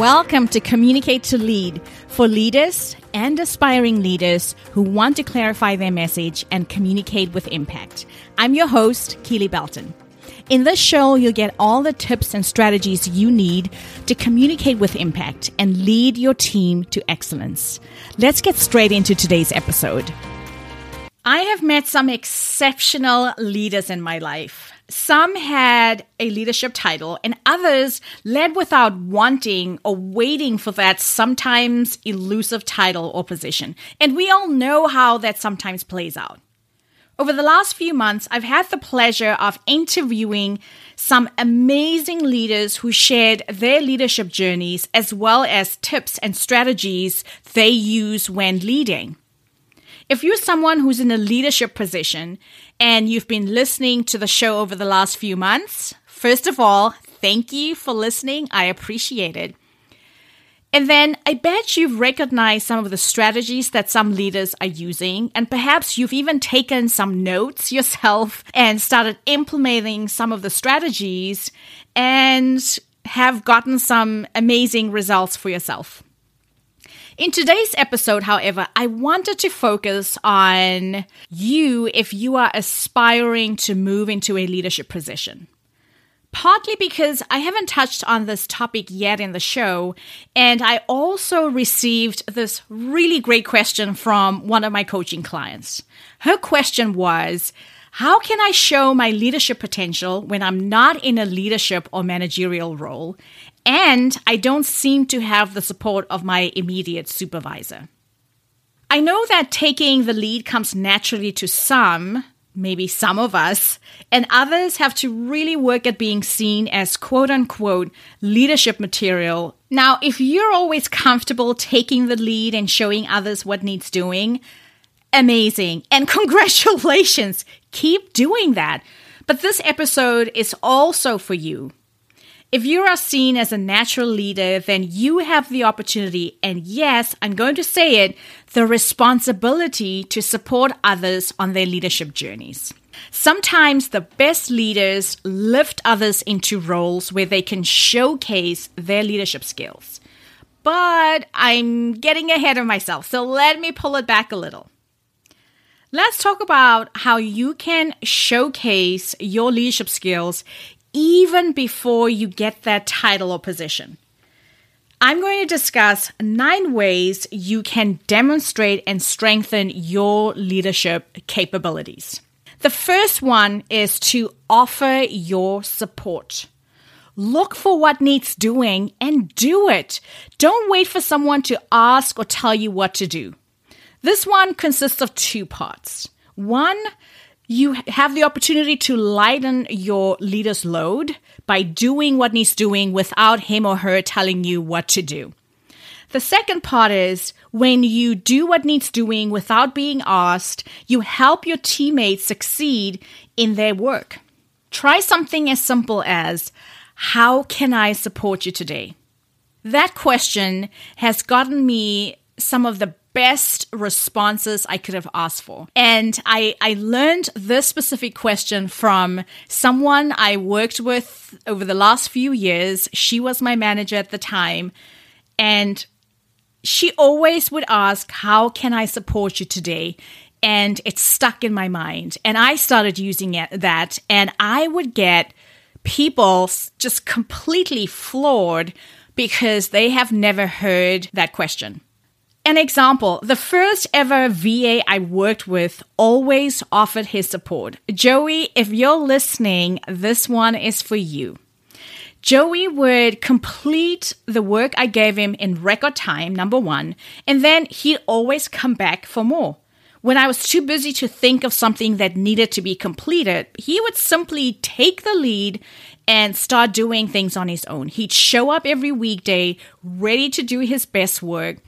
Welcome to Communicate to Lead for leaders and aspiring leaders who want to clarify their message and communicate with impact. I'm your host, Keely Belton. In this show, you'll get all the tips and strategies you need to communicate with impact and lead your team to excellence. Let's get straight into today's episode. I have met some exceptional leaders in my life. Some had a leadership title, and others led without wanting or waiting for that sometimes elusive title or position. And we all know how that sometimes plays out. Over the last few months, I've had the pleasure of interviewing some amazing leaders who shared their leadership journeys as well as tips and strategies they use when leading. If you're someone who's in a leadership position and you've been listening to the show over the last few months, first of all, thank you for listening. I appreciate it. And then I bet you've recognized some of the strategies that some leaders are using, and perhaps you've even taken some notes yourself and started implementing some of the strategies and have gotten some amazing results for yourself. In today's episode, however, I wanted to focus on you if you are aspiring to move into a leadership position. Partly because I haven't touched on this topic yet in the show, and I also received this really great question from one of my coaching clients. Her question was, how can I show my leadership potential when I'm not in a leadership or managerial role? And I don't seem to have the support of my immediate supervisor. I know that taking the lead comes naturally to some, maybe some of us, and others have to really work at being seen as quote unquote leadership material. Now, if you're always comfortable taking the lead and showing others what needs doing, amazing. And congratulations, keep doing that. But this episode is also for you. If you are seen as a natural leader, then you have the opportunity, and yes, I'm going to say it, the responsibility to support others on their leadership journeys. Sometimes the best leaders lift others into roles where they can showcase their leadership skills. But I'm getting ahead of myself, so let me pull it back a little. Let's talk about how you can showcase your leadership skills even before you get that title or position. I'm going to discuss nine ways you can demonstrate and strengthen your leadership capabilities. The first one is to offer your support. Look for what needs doing and do it. Don't wait for someone to ask or tell you what to do. This one consists of two parts. One, you have the opportunity to lighten your leader's load by doing what needs doing without him or her telling you what to do. The second part is when you do what needs doing without being asked, you help your teammates succeed in their work. Try something as simple as, How can I support you today? That question has gotten me some of the best responses I could have asked for. And I, I learned this specific question from someone I worked with over the last few years. She was my manager at the time. And she always would ask, How can I support you today? And it stuck in my mind. And I started using it, that, and I would get people just completely floored because they have never heard that question. An example the first ever VA I worked with always offered his support. Joey, if you're listening, this one is for you. Joey would complete the work I gave him in record time, number one, and then he'd always come back for more. When I was too busy to think of something that needed to be completed, he would simply take the lead and start doing things on his own. He'd show up every weekday, ready to do his best work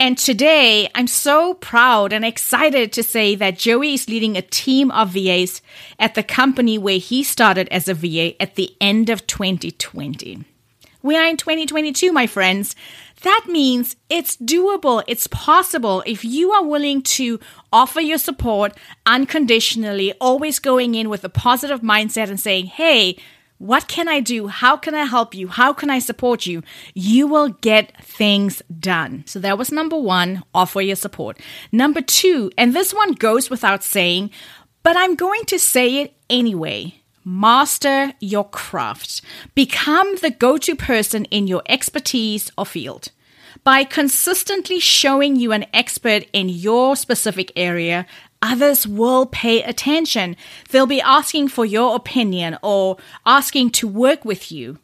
and today, I'm so proud and excited to say that Joey is leading a team of VAs at the company where he started as a VA at the end of 2020. We are in 2022, my friends. That means it's doable, it's possible if you are willing to offer your support unconditionally, always going in with a positive mindset and saying, hey, What can I do? How can I help you? How can I support you? You will get things done. So that was number one, offer your support. Number two, and this one goes without saying, but I'm going to say it anyway. Master your craft. Become the go to person in your expertise or field. By consistently showing you an expert in your specific area, others will pay attention. They'll be asking for your opinion or asking to work with you.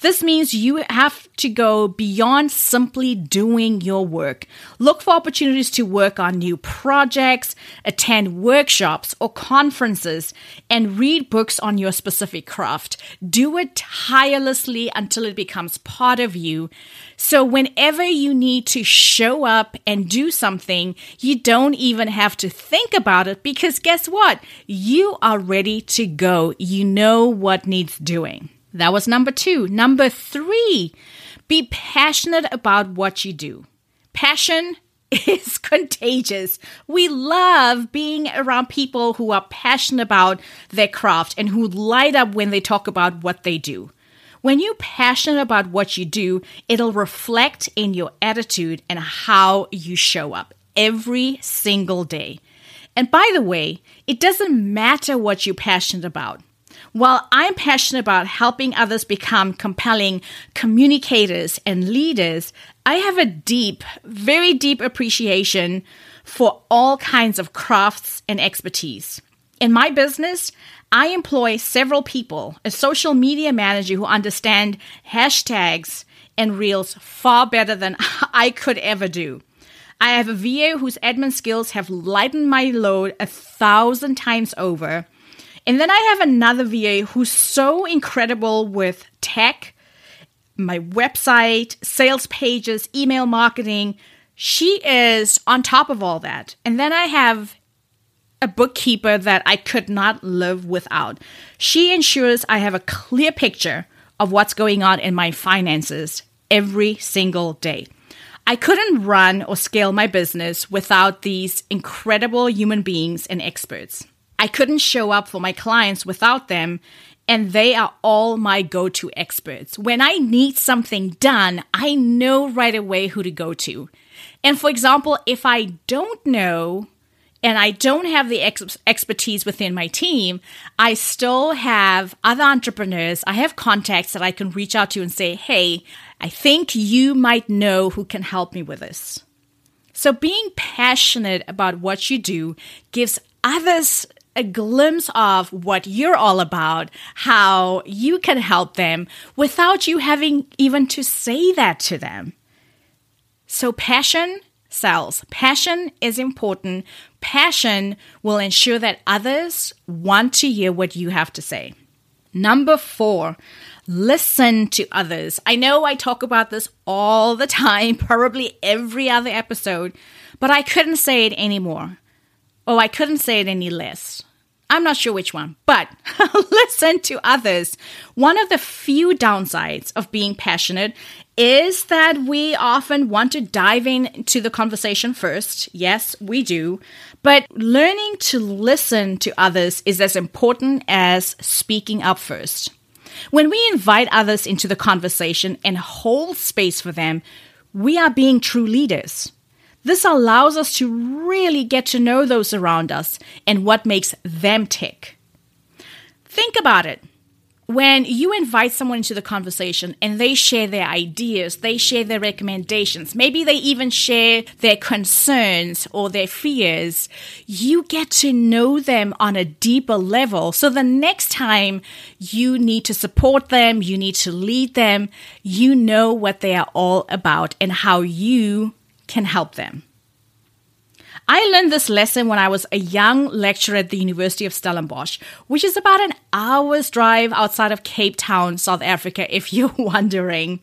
This means you have to go beyond simply doing your work. Look for opportunities to work on new projects, attend workshops or conferences, and read books on your specific craft. Do it tirelessly until it becomes part of you. So, whenever you need to show up and do something, you don't even have to think about it because guess what? You are ready to go. You know what needs doing. That was number two. Number three, be passionate about what you do. Passion is contagious. We love being around people who are passionate about their craft and who light up when they talk about what they do. When you're passionate about what you do, it'll reflect in your attitude and how you show up every single day. And by the way, it doesn't matter what you're passionate about. While I'm passionate about helping others become compelling communicators and leaders, I have a deep, very deep appreciation for all kinds of crafts and expertise. In my business, I employ several people, a social media manager who understand hashtags and reels far better than I could ever do. I have a VA whose admin skills have lightened my load a thousand times over and then I have another VA who's so incredible with tech, my website, sales pages, email marketing. She is on top of all that. And then I have a bookkeeper that I could not live without. She ensures I have a clear picture of what's going on in my finances every single day. I couldn't run or scale my business without these incredible human beings and experts. I couldn't show up for my clients without them, and they are all my go to experts. When I need something done, I know right away who to go to. And for example, if I don't know and I don't have the ex- expertise within my team, I still have other entrepreneurs. I have contacts that I can reach out to and say, hey, I think you might know who can help me with this. So, being passionate about what you do gives others a glimpse of what you're all about, how you can help them without you having even to say that to them. So, passion sells. Passion is important. Passion will ensure that others want to hear what you have to say. Number four, listen to others. I know I talk about this all the time, probably every other episode, but I couldn't say it anymore. Oh, I couldn't say it any less. I'm not sure which one, but listen to others. One of the few downsides of being passionate is that we often want to dive into the conversation first. Yes, we do. But learning to listen to others is as important as speaking up first. When we invite others into the conversation and hold space for them, we are being true leaders. This allows us to really get to know those around us and what makes them tick. Think about it. When you invite someone into the conversation and they share their ideas, they share their recommendations, maybe they even share their concerns or their fears, you get to know them on a deeper level. So the next time you need to support them, you need to lead them, you know what they are all about and how you can help them. I learned this lesson when I was a young lecturer at the University of Stellenbosch, which is about an hour's drive outside of Cape Town, South Africa, if you're wondering.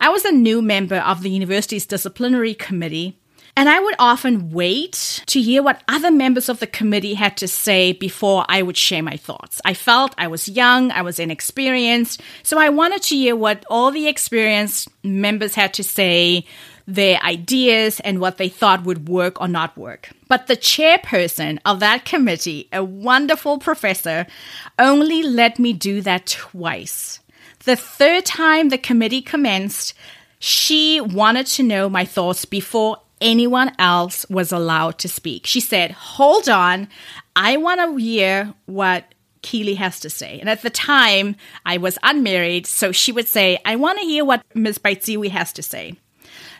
I was a new member of the university's disciplinary committee. And I would often wait to hear what other members of the committee had to say before I would share my thoughts. I felt I was young, I was inexperienced, so I wanted to hear what all the experienced members had to say, their ideas, and what they thought would work or not work. But the chairperson of that committee, a wonderful professor, only let me do that twice. The third time the committee commenced, she wanted to know my thoughts before anyone else was allowed to speak. She said, Hold on, I want to hear what Keely has to say. And at the time, I was unmarried, so she would say, I want to hear what Ms. Baitsiwi has to say.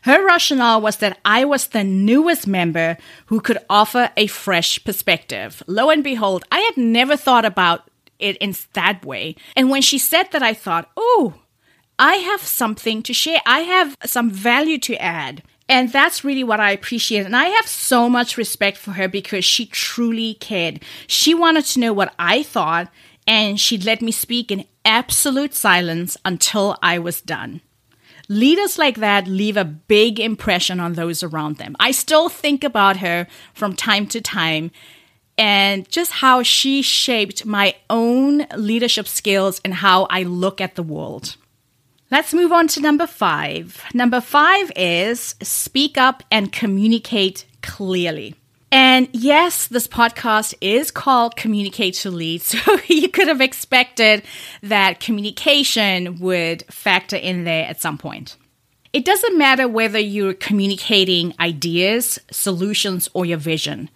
Her rationale was that I was the newest member who could offer a fresh perspective. Lo and behold, I had never thought about it in that way. And when she said that, I thought, oh, I have something to share. I have some value to add. And that's really what I appreciate. And I have so much respect for her because she truly cared. She wanted to know what I thought, and she let me speak in absolute silence until I was done. Leaders like that leave a big impression on those around them. I still think about her from time to time and just how she shaped my own leadership skills and how I look at the world. Let's move on to number five. Number five is speak up and communicate clearly. And yes, this podcast is called Communicate to Lead. So you could have expected that communication would factor in there at some point. It doesn't matter whether you're communicating ideas, solutions, or your vision.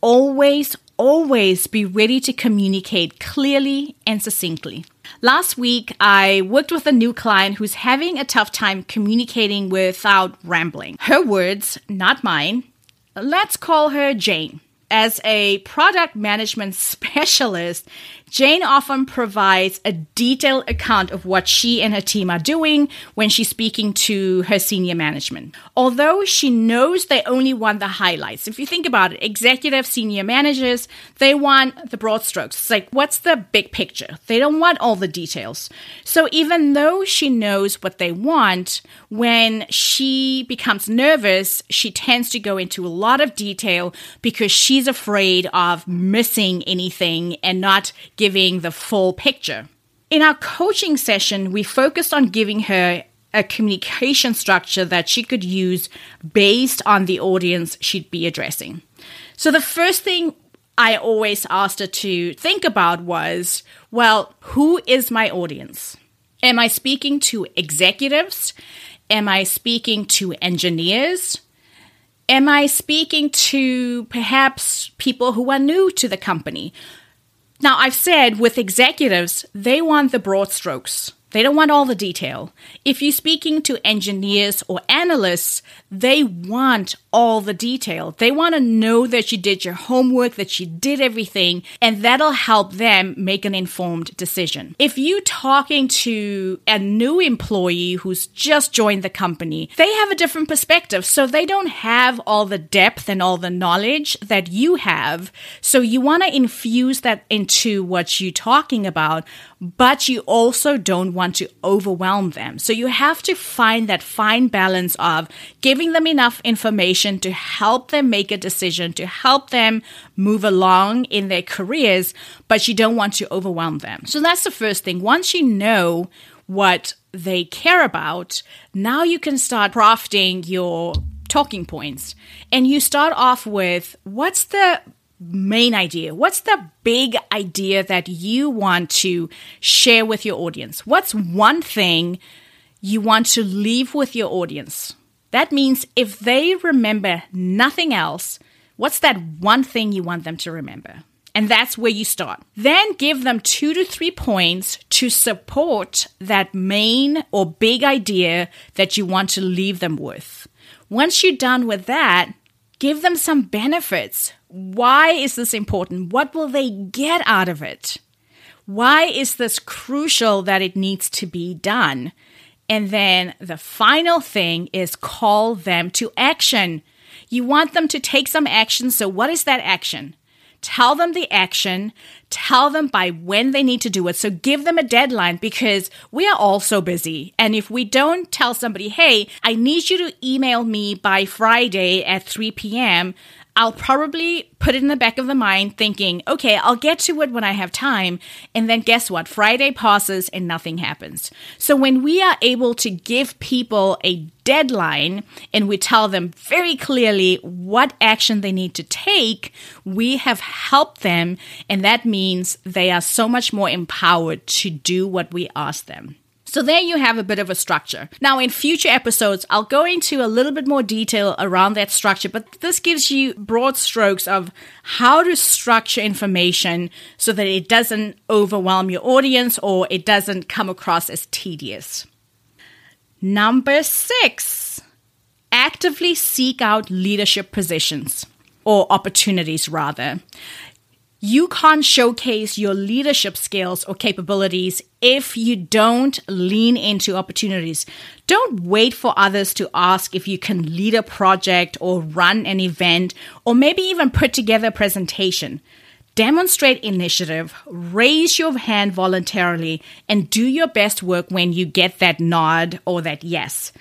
Always, always be ready to communicate clearly and succinctly. Last week, I worked with a new client who's having a tough time communicating without rambling. Her words, not mine, Let's call her Jane. As a product management specialist, Jane often provides a detailed account of what she and her team are doing when she's speaking to her senior management. Although she knows they only want the highlights. If you think about it, executive senior managers, they want the broad strokes. It's like, what's the big picture? They don't want all the details. So even though she knows what they want, when she becomes nervous, she tends to go into a lot of detail because she's afraid of missing anything and not giving the full picture. In our coaching session, we focused on giving her a communication structure that she could use based on the audience she'd be addressing. So the first thing I always asked her to think about was well, who is my audience? Am I speaking to executives? Am I speaking to engineers? Am I speaking to perhaps people who are new to the company? Now, I've said with executives, they want the broad strokes. They don't want all the detail. If you're speaking to engineers or analysts, they want all the detail. They want to know that you did your homework, that you did everything, and that'll help them make an informed decision. If you're talking to a new employee who's just joined the company, they have a different perspective. So they don't have all the depth and all the knowledge that you have. So you want to infuse that into what you're talking about, but you also don't want to overwhelm them. So you have to find that fine balance of giving them enough to help them make a decision, to help them move along in their careers, but you don't want to overwhelm them. So that's the first thing. Once you know what they care about, now you can start crafting your talking points. And you start off with what's the main idea? What's the big idea that you want to share with your audience? What's one thing you want to leave with your audience? That means if they remember nothing else, what's that one thing you want them to remember? And that's where you start. Then give them two to three points to support that main or big idea that you want to leave them with. Once you're done with that, give them some benefits why is this important? What will they get out of it? Why is this crucial that it needs to be done? And then the final thing is call them to action. You want them to take some action. So, what is that action? tell them the action, tell them by when they need to do it. So give them a deadline because we are all so busy. And if we don't tell somebody, hey, I need you to email me by Friday at 3 p.m., I'll probably put it in the back of the mind thinking, okay, I'll get to it when I have time. And then guess what? Friday passes and nothing happens. So when we are able to give people a deadline and we tell them very clearly what action they need to take, we have helped them. And that means they are so much more empowered to do what we ask them. So there you have a bit of a structure. Now, in future episodes, I'll go into a little bit more detail around that structure, but this gives you broad strokes of how to structure information so that it doesn't overwhelm your audience or it doesn't come across as tedious. Number six, actively seek out leadership positions or opportunities rather you can't showcase your leadership skills or capabilities if you don't lean into opportunities. Don't wait for others to ask if you can lead a project or run an event or maybe even put together a presentation. Demonstrate initiative, raise your hand voluntarily, and do your best work when you get that nod or that yes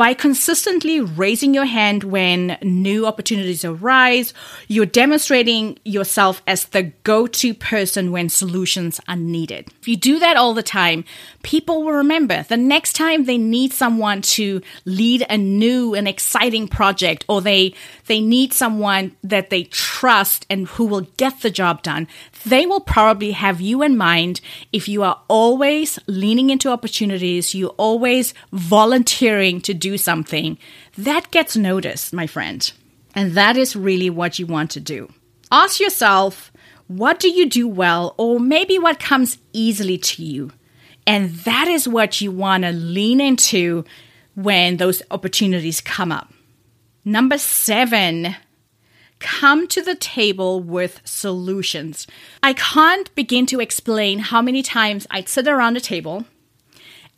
by consistently raising your hand when new opportunities arise, you're demonstrating yourself as the go to person when solutions are needed. If you do that all the time, people will remember the next time they need someone to lead a new and exciting project or they they need someone that they trust and who will get the job done they will probably have you in mind if you are always leaning into opportunities you always volunteering to do something. That gets noticed my friend. And that is really what you want to do. Ask yourself what do you do well or maybe what comes easily to you? And that is what you want to lean into when those opportunities come up. Number seven, come to the table with solutions. I can't begin to explain how many times I'd sit around a table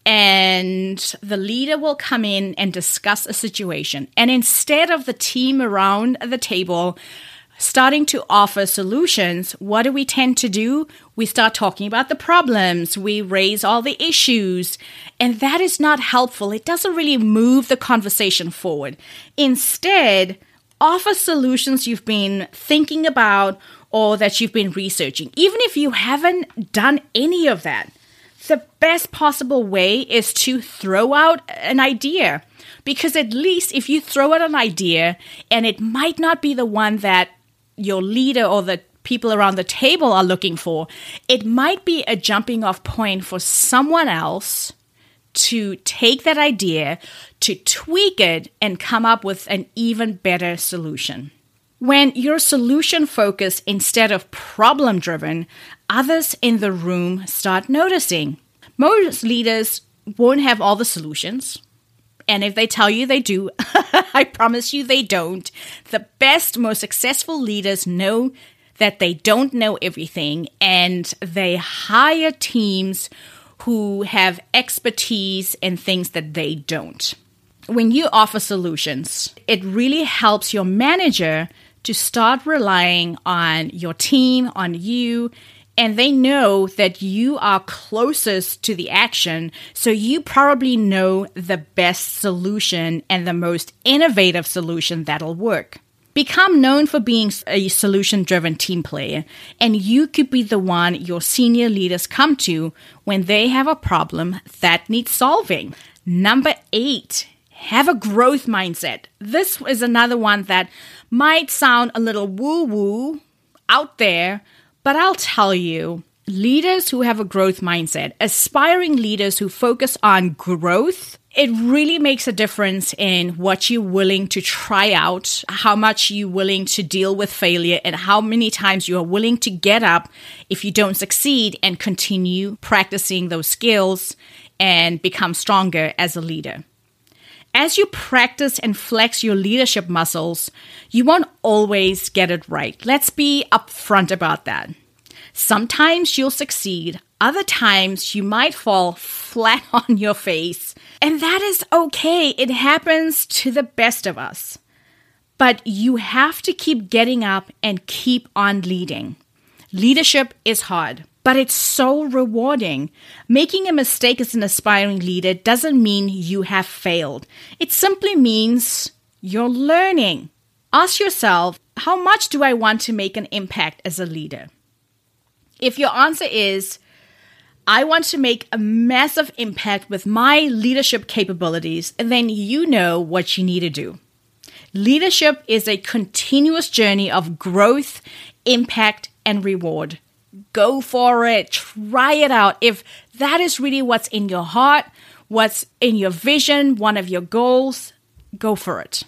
and the leader will come in and discuss a situation. And instead of the team around the table starting to offer solutions, what do we tend to do? We start talking about the problems, we raise all the issues, and that is not helpful. It doesn't really move the conversation forward. Instead, offer solutions you've been thinking about or that you've been researching. Even if you haven't done any of that, the best possible way is to throw out an idea. Because at least if you throw out an idea and it might not be the one that your leader or the people around the table are looking for, it might be a jumping off point for someone else to take that idea, to tweak it, and come up with an even better solution. When you're solution focused instead of problem driven, others in the room start noticing. Most leaders won't have all the solutions. And if they tell you they do, I promise you they don't. The best, most successful leaders know that they don't know everything and they hire teams who have expertise in things that they don't. When you offer solutions, it really helps your manager to start relying on your team, on you, and they know that you are closest to the action, so you probably know the best solution and the most innovative solution that'll work. Become known for being a solution driven team player, and you could be the one your senior leaders come to when they have a problem that needs solving. Number eight, have a growth mindset. This is another one that might sound a little woo woo out there, but I'll tell you, leaders who have a growth mindset, aspiring leaders who focus on growth, it really makes a difference in what you're willing to try out, how much you're willing to deal with failure, and how many times you are willing to get up if you don't succeed and continue practicing those skills and become stronger as a leader. As you practice and flex your leadership muscles, you won't always get it right. Let's be upfront about that. Sometimes you'll succeed, other times you might fall flat on your face, and that is okay. It happens to the best of us. but you have to keep getting up and keep on leading. Leadership is hard, but it's so rewarding. Making a mistake as an aspiring leader doesn't mean you have failed, it simply means you're learning. Ask yourself, how much do I want to make an impact as a leader? If your answer is, I want to make a massive impact with my leadership capabilities, and then you know what you need to do. Leadership is a continuous journey of growth, impact, and reward. Go for it. Try it out. If that is really what's in your heart, what's in your vision, one of your goals, go for it.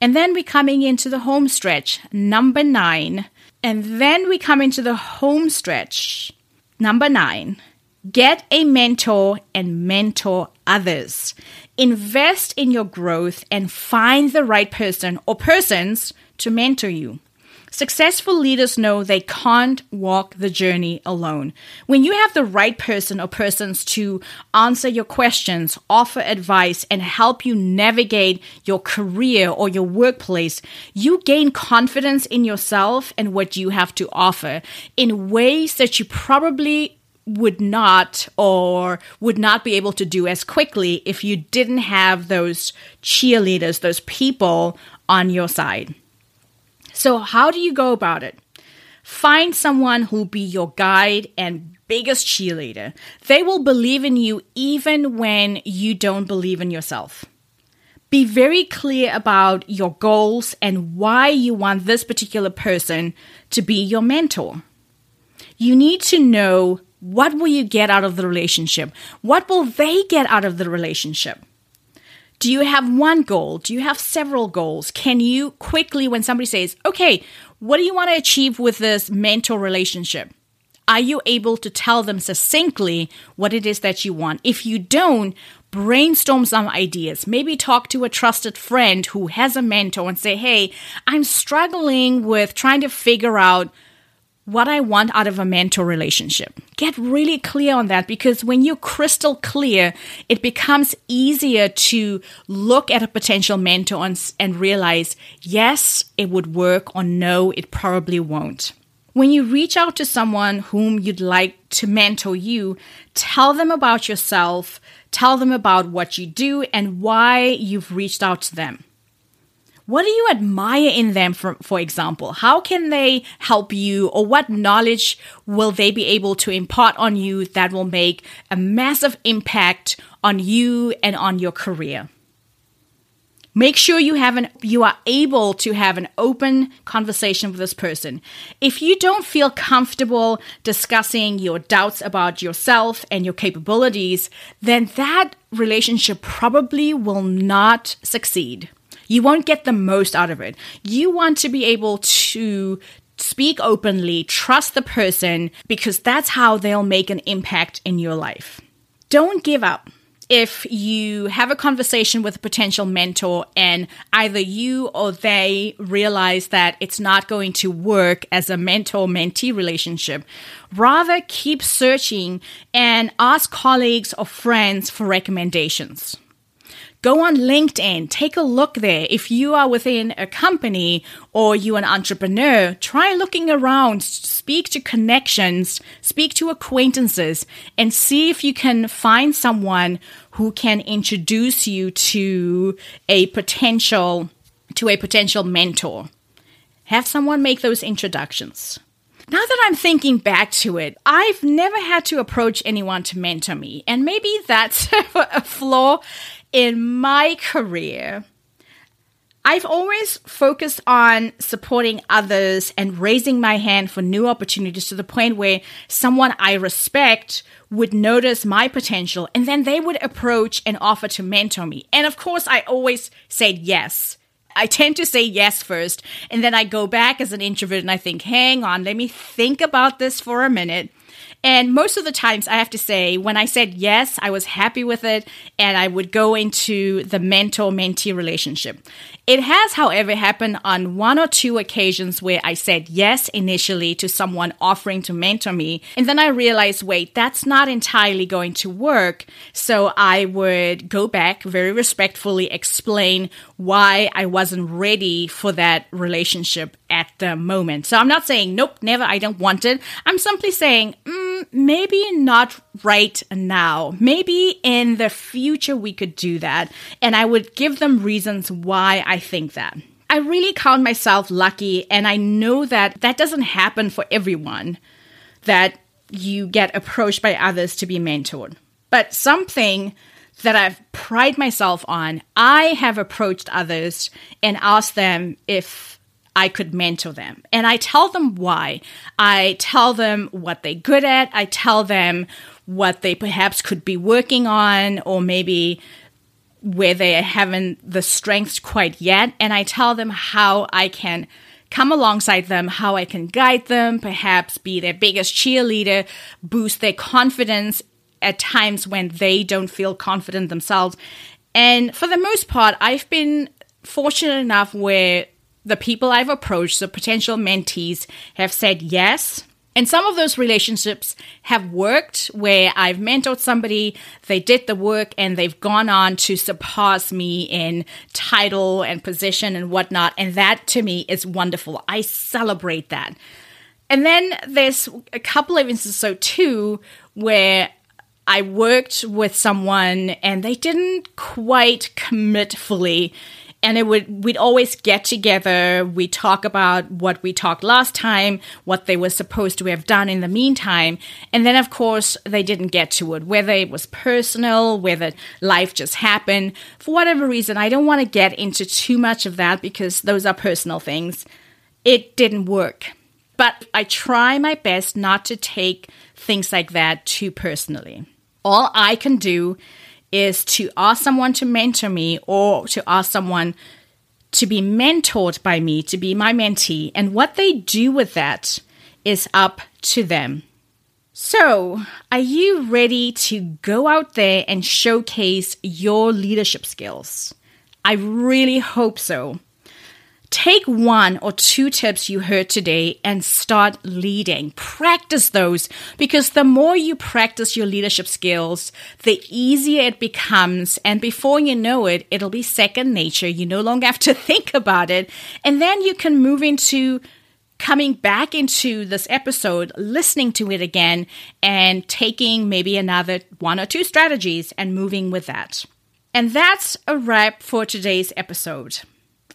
And then we're coming into the home stretch, number nine. And then we come into the home stretch, number nine. Get a mentor and mentor others. Invest in your growth and find the right person or persons to mentor you. Successful leaders know they can't walk the journey alone. When you have the right person or persons to answer your questions, offer advice, and help you navigate your career or your workplace, you gain confidence in yourself and what you have to offer in ways that you probably would not or would not be able to do as quickly if you didn't have those cheerleaders, those people on your side. So, how do you go about it? Find someone who'll be your guide and biggest cheerleader. They will believe in you even when you don't believe in yourself. Be very clear about your goals and why you want this particular person to be your mentor. You need to know what will you get out of the relationship? What will they get out of the relationship? Do you have one goal? Do you have several goals? Can you quickly, when somebody says, okay, what do you want to achieve with this mentor relationship? Are you able to tell them succinctly what it is that you want? If you don't, brainstorm some ideas. Maybe talk to a trusted friend who has a mentor and say, hey, I'm struggling with trying to figure out what I want out of a mentor relationship. Get really clear on that because when you're crystal clear, it becomes easier to look at a potential mentor and, and, realize, yes, it would work, or no, it probably won't. When you reach out to someone whom you'd like to mentor you, tell them about yourself, tell them about what you do, and why you've reached out to them. What do you admire in them, for, for example? How can they help you, or what knowledge will they be able to impart on you that will make a massive impact on you and on your career? Make sure you have an, you are able to have an open conversation with this person. If you don't feel comfortable discussing your doubts about yourself and your capabilities, then that relationship probably will not succeed. You won't get the most out of it. You want to be able to speak openly, trust the person, because that's how they'll make an impact in your life. Don't give up. If you have a conversation with a potential mentor and either you or they realize that it's not going to work as a mentor mentee relationship, rather keep searching and ask colleagues or friends for recommendations. Go on LinkedIn, take a look there. If you are within a company or you're an entrepreneur, try looking around, speak to connections, speak to acquaintances, and see if you can find someone who can introduce you to a potential to a potential mentor. Have someone make those introductions. Now that I'm thinking back to it, I've never had to approach anyone to mentor me. And maybe that's a flaw in my career, I've always focused on supporting others and raising my hand for new opportunities to the point where someone I respect would notice my potential and then they would approach and offer to mentor me. And of course, I always said yes. I tend to say yes first, and then I go back as an introvert and I think, hang on, let me think about this for a minute. And most of the times, I have to say, when I said yes, I was happy with it and I would go into the mentor mentee relationship. It has, however, happened on one or two occasions where I said yes initially to someone offering to mentor me. And then I realized, wait, that's not entirely going to work. So I would go back very respectfully explain why I wasn't ready for that relationship at the moment. So I'm not saying, nope, never, I don't want it. I'm simply saying, mm, maybe not right now. Maybe in the future we could do that. And I would give them reasons why I think that. I really count myself lucky, and I know that that doesn't happen for everyone, that you get approached by others to be mentored. But something that I've pride myself on, I have approached others and asked them if I could mentor them. And I tell them why. I tell them what they're good at. I tell them what they perhaps could be working on, or maybe where they haven't the strengths quite yet. And I tell them how I can come alongside them, how I can guide them, perhaps be their biggest cheerleader, boost their confidence at times when they don't feel confident themselves. And for the most part, I've been fortunate enough where the people I've approached, the potential mentees, have said yes. And some of those relationships have worked where I've mentored somebody, they did the work, and they've gone on to surpass me in title and position and whatnot. And that to me is wonderful. I celebrate that. And then there's a couple of instances, so too, where I worked with someone and they didn't quite commit fully and it would we'd always get together. We talk about what we talked last time what they were supposed to have done in the meantime. And then of course they didn't get to it whether it was personal whether life just happened. For whatever reason i don't want to get into too much of that because those are personal things. It didn't work. But i try my best not to take things like that too personally. All i can do is to ask someone to mentor me or to ask someone to be mentored by me, to be my mentee. And what they do with that is up to them. So, are you ready to go out there and showcase your leadership skills? I really hope so. Take one or two tips you heard today and start leading. Practice those because the more you practice your leadership skills, the easier it becomes. And before you know it, it'll be second nature. You no longer have to think about it. And then you can move into coming back into this episode, listening to it again, and taking maybe another one or two strategies and moving with that. And that's a wrap for today's episode.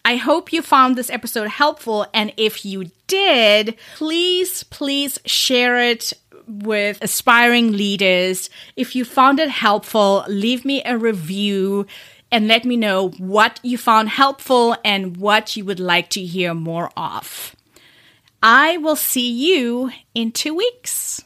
I hope you found this episode helpful. And if you did, please, please share it with aspiring leaders. If you found it helpful, leave me a review and let me know what you found helpful and what you would like to hear more of. I will see you in two weeks.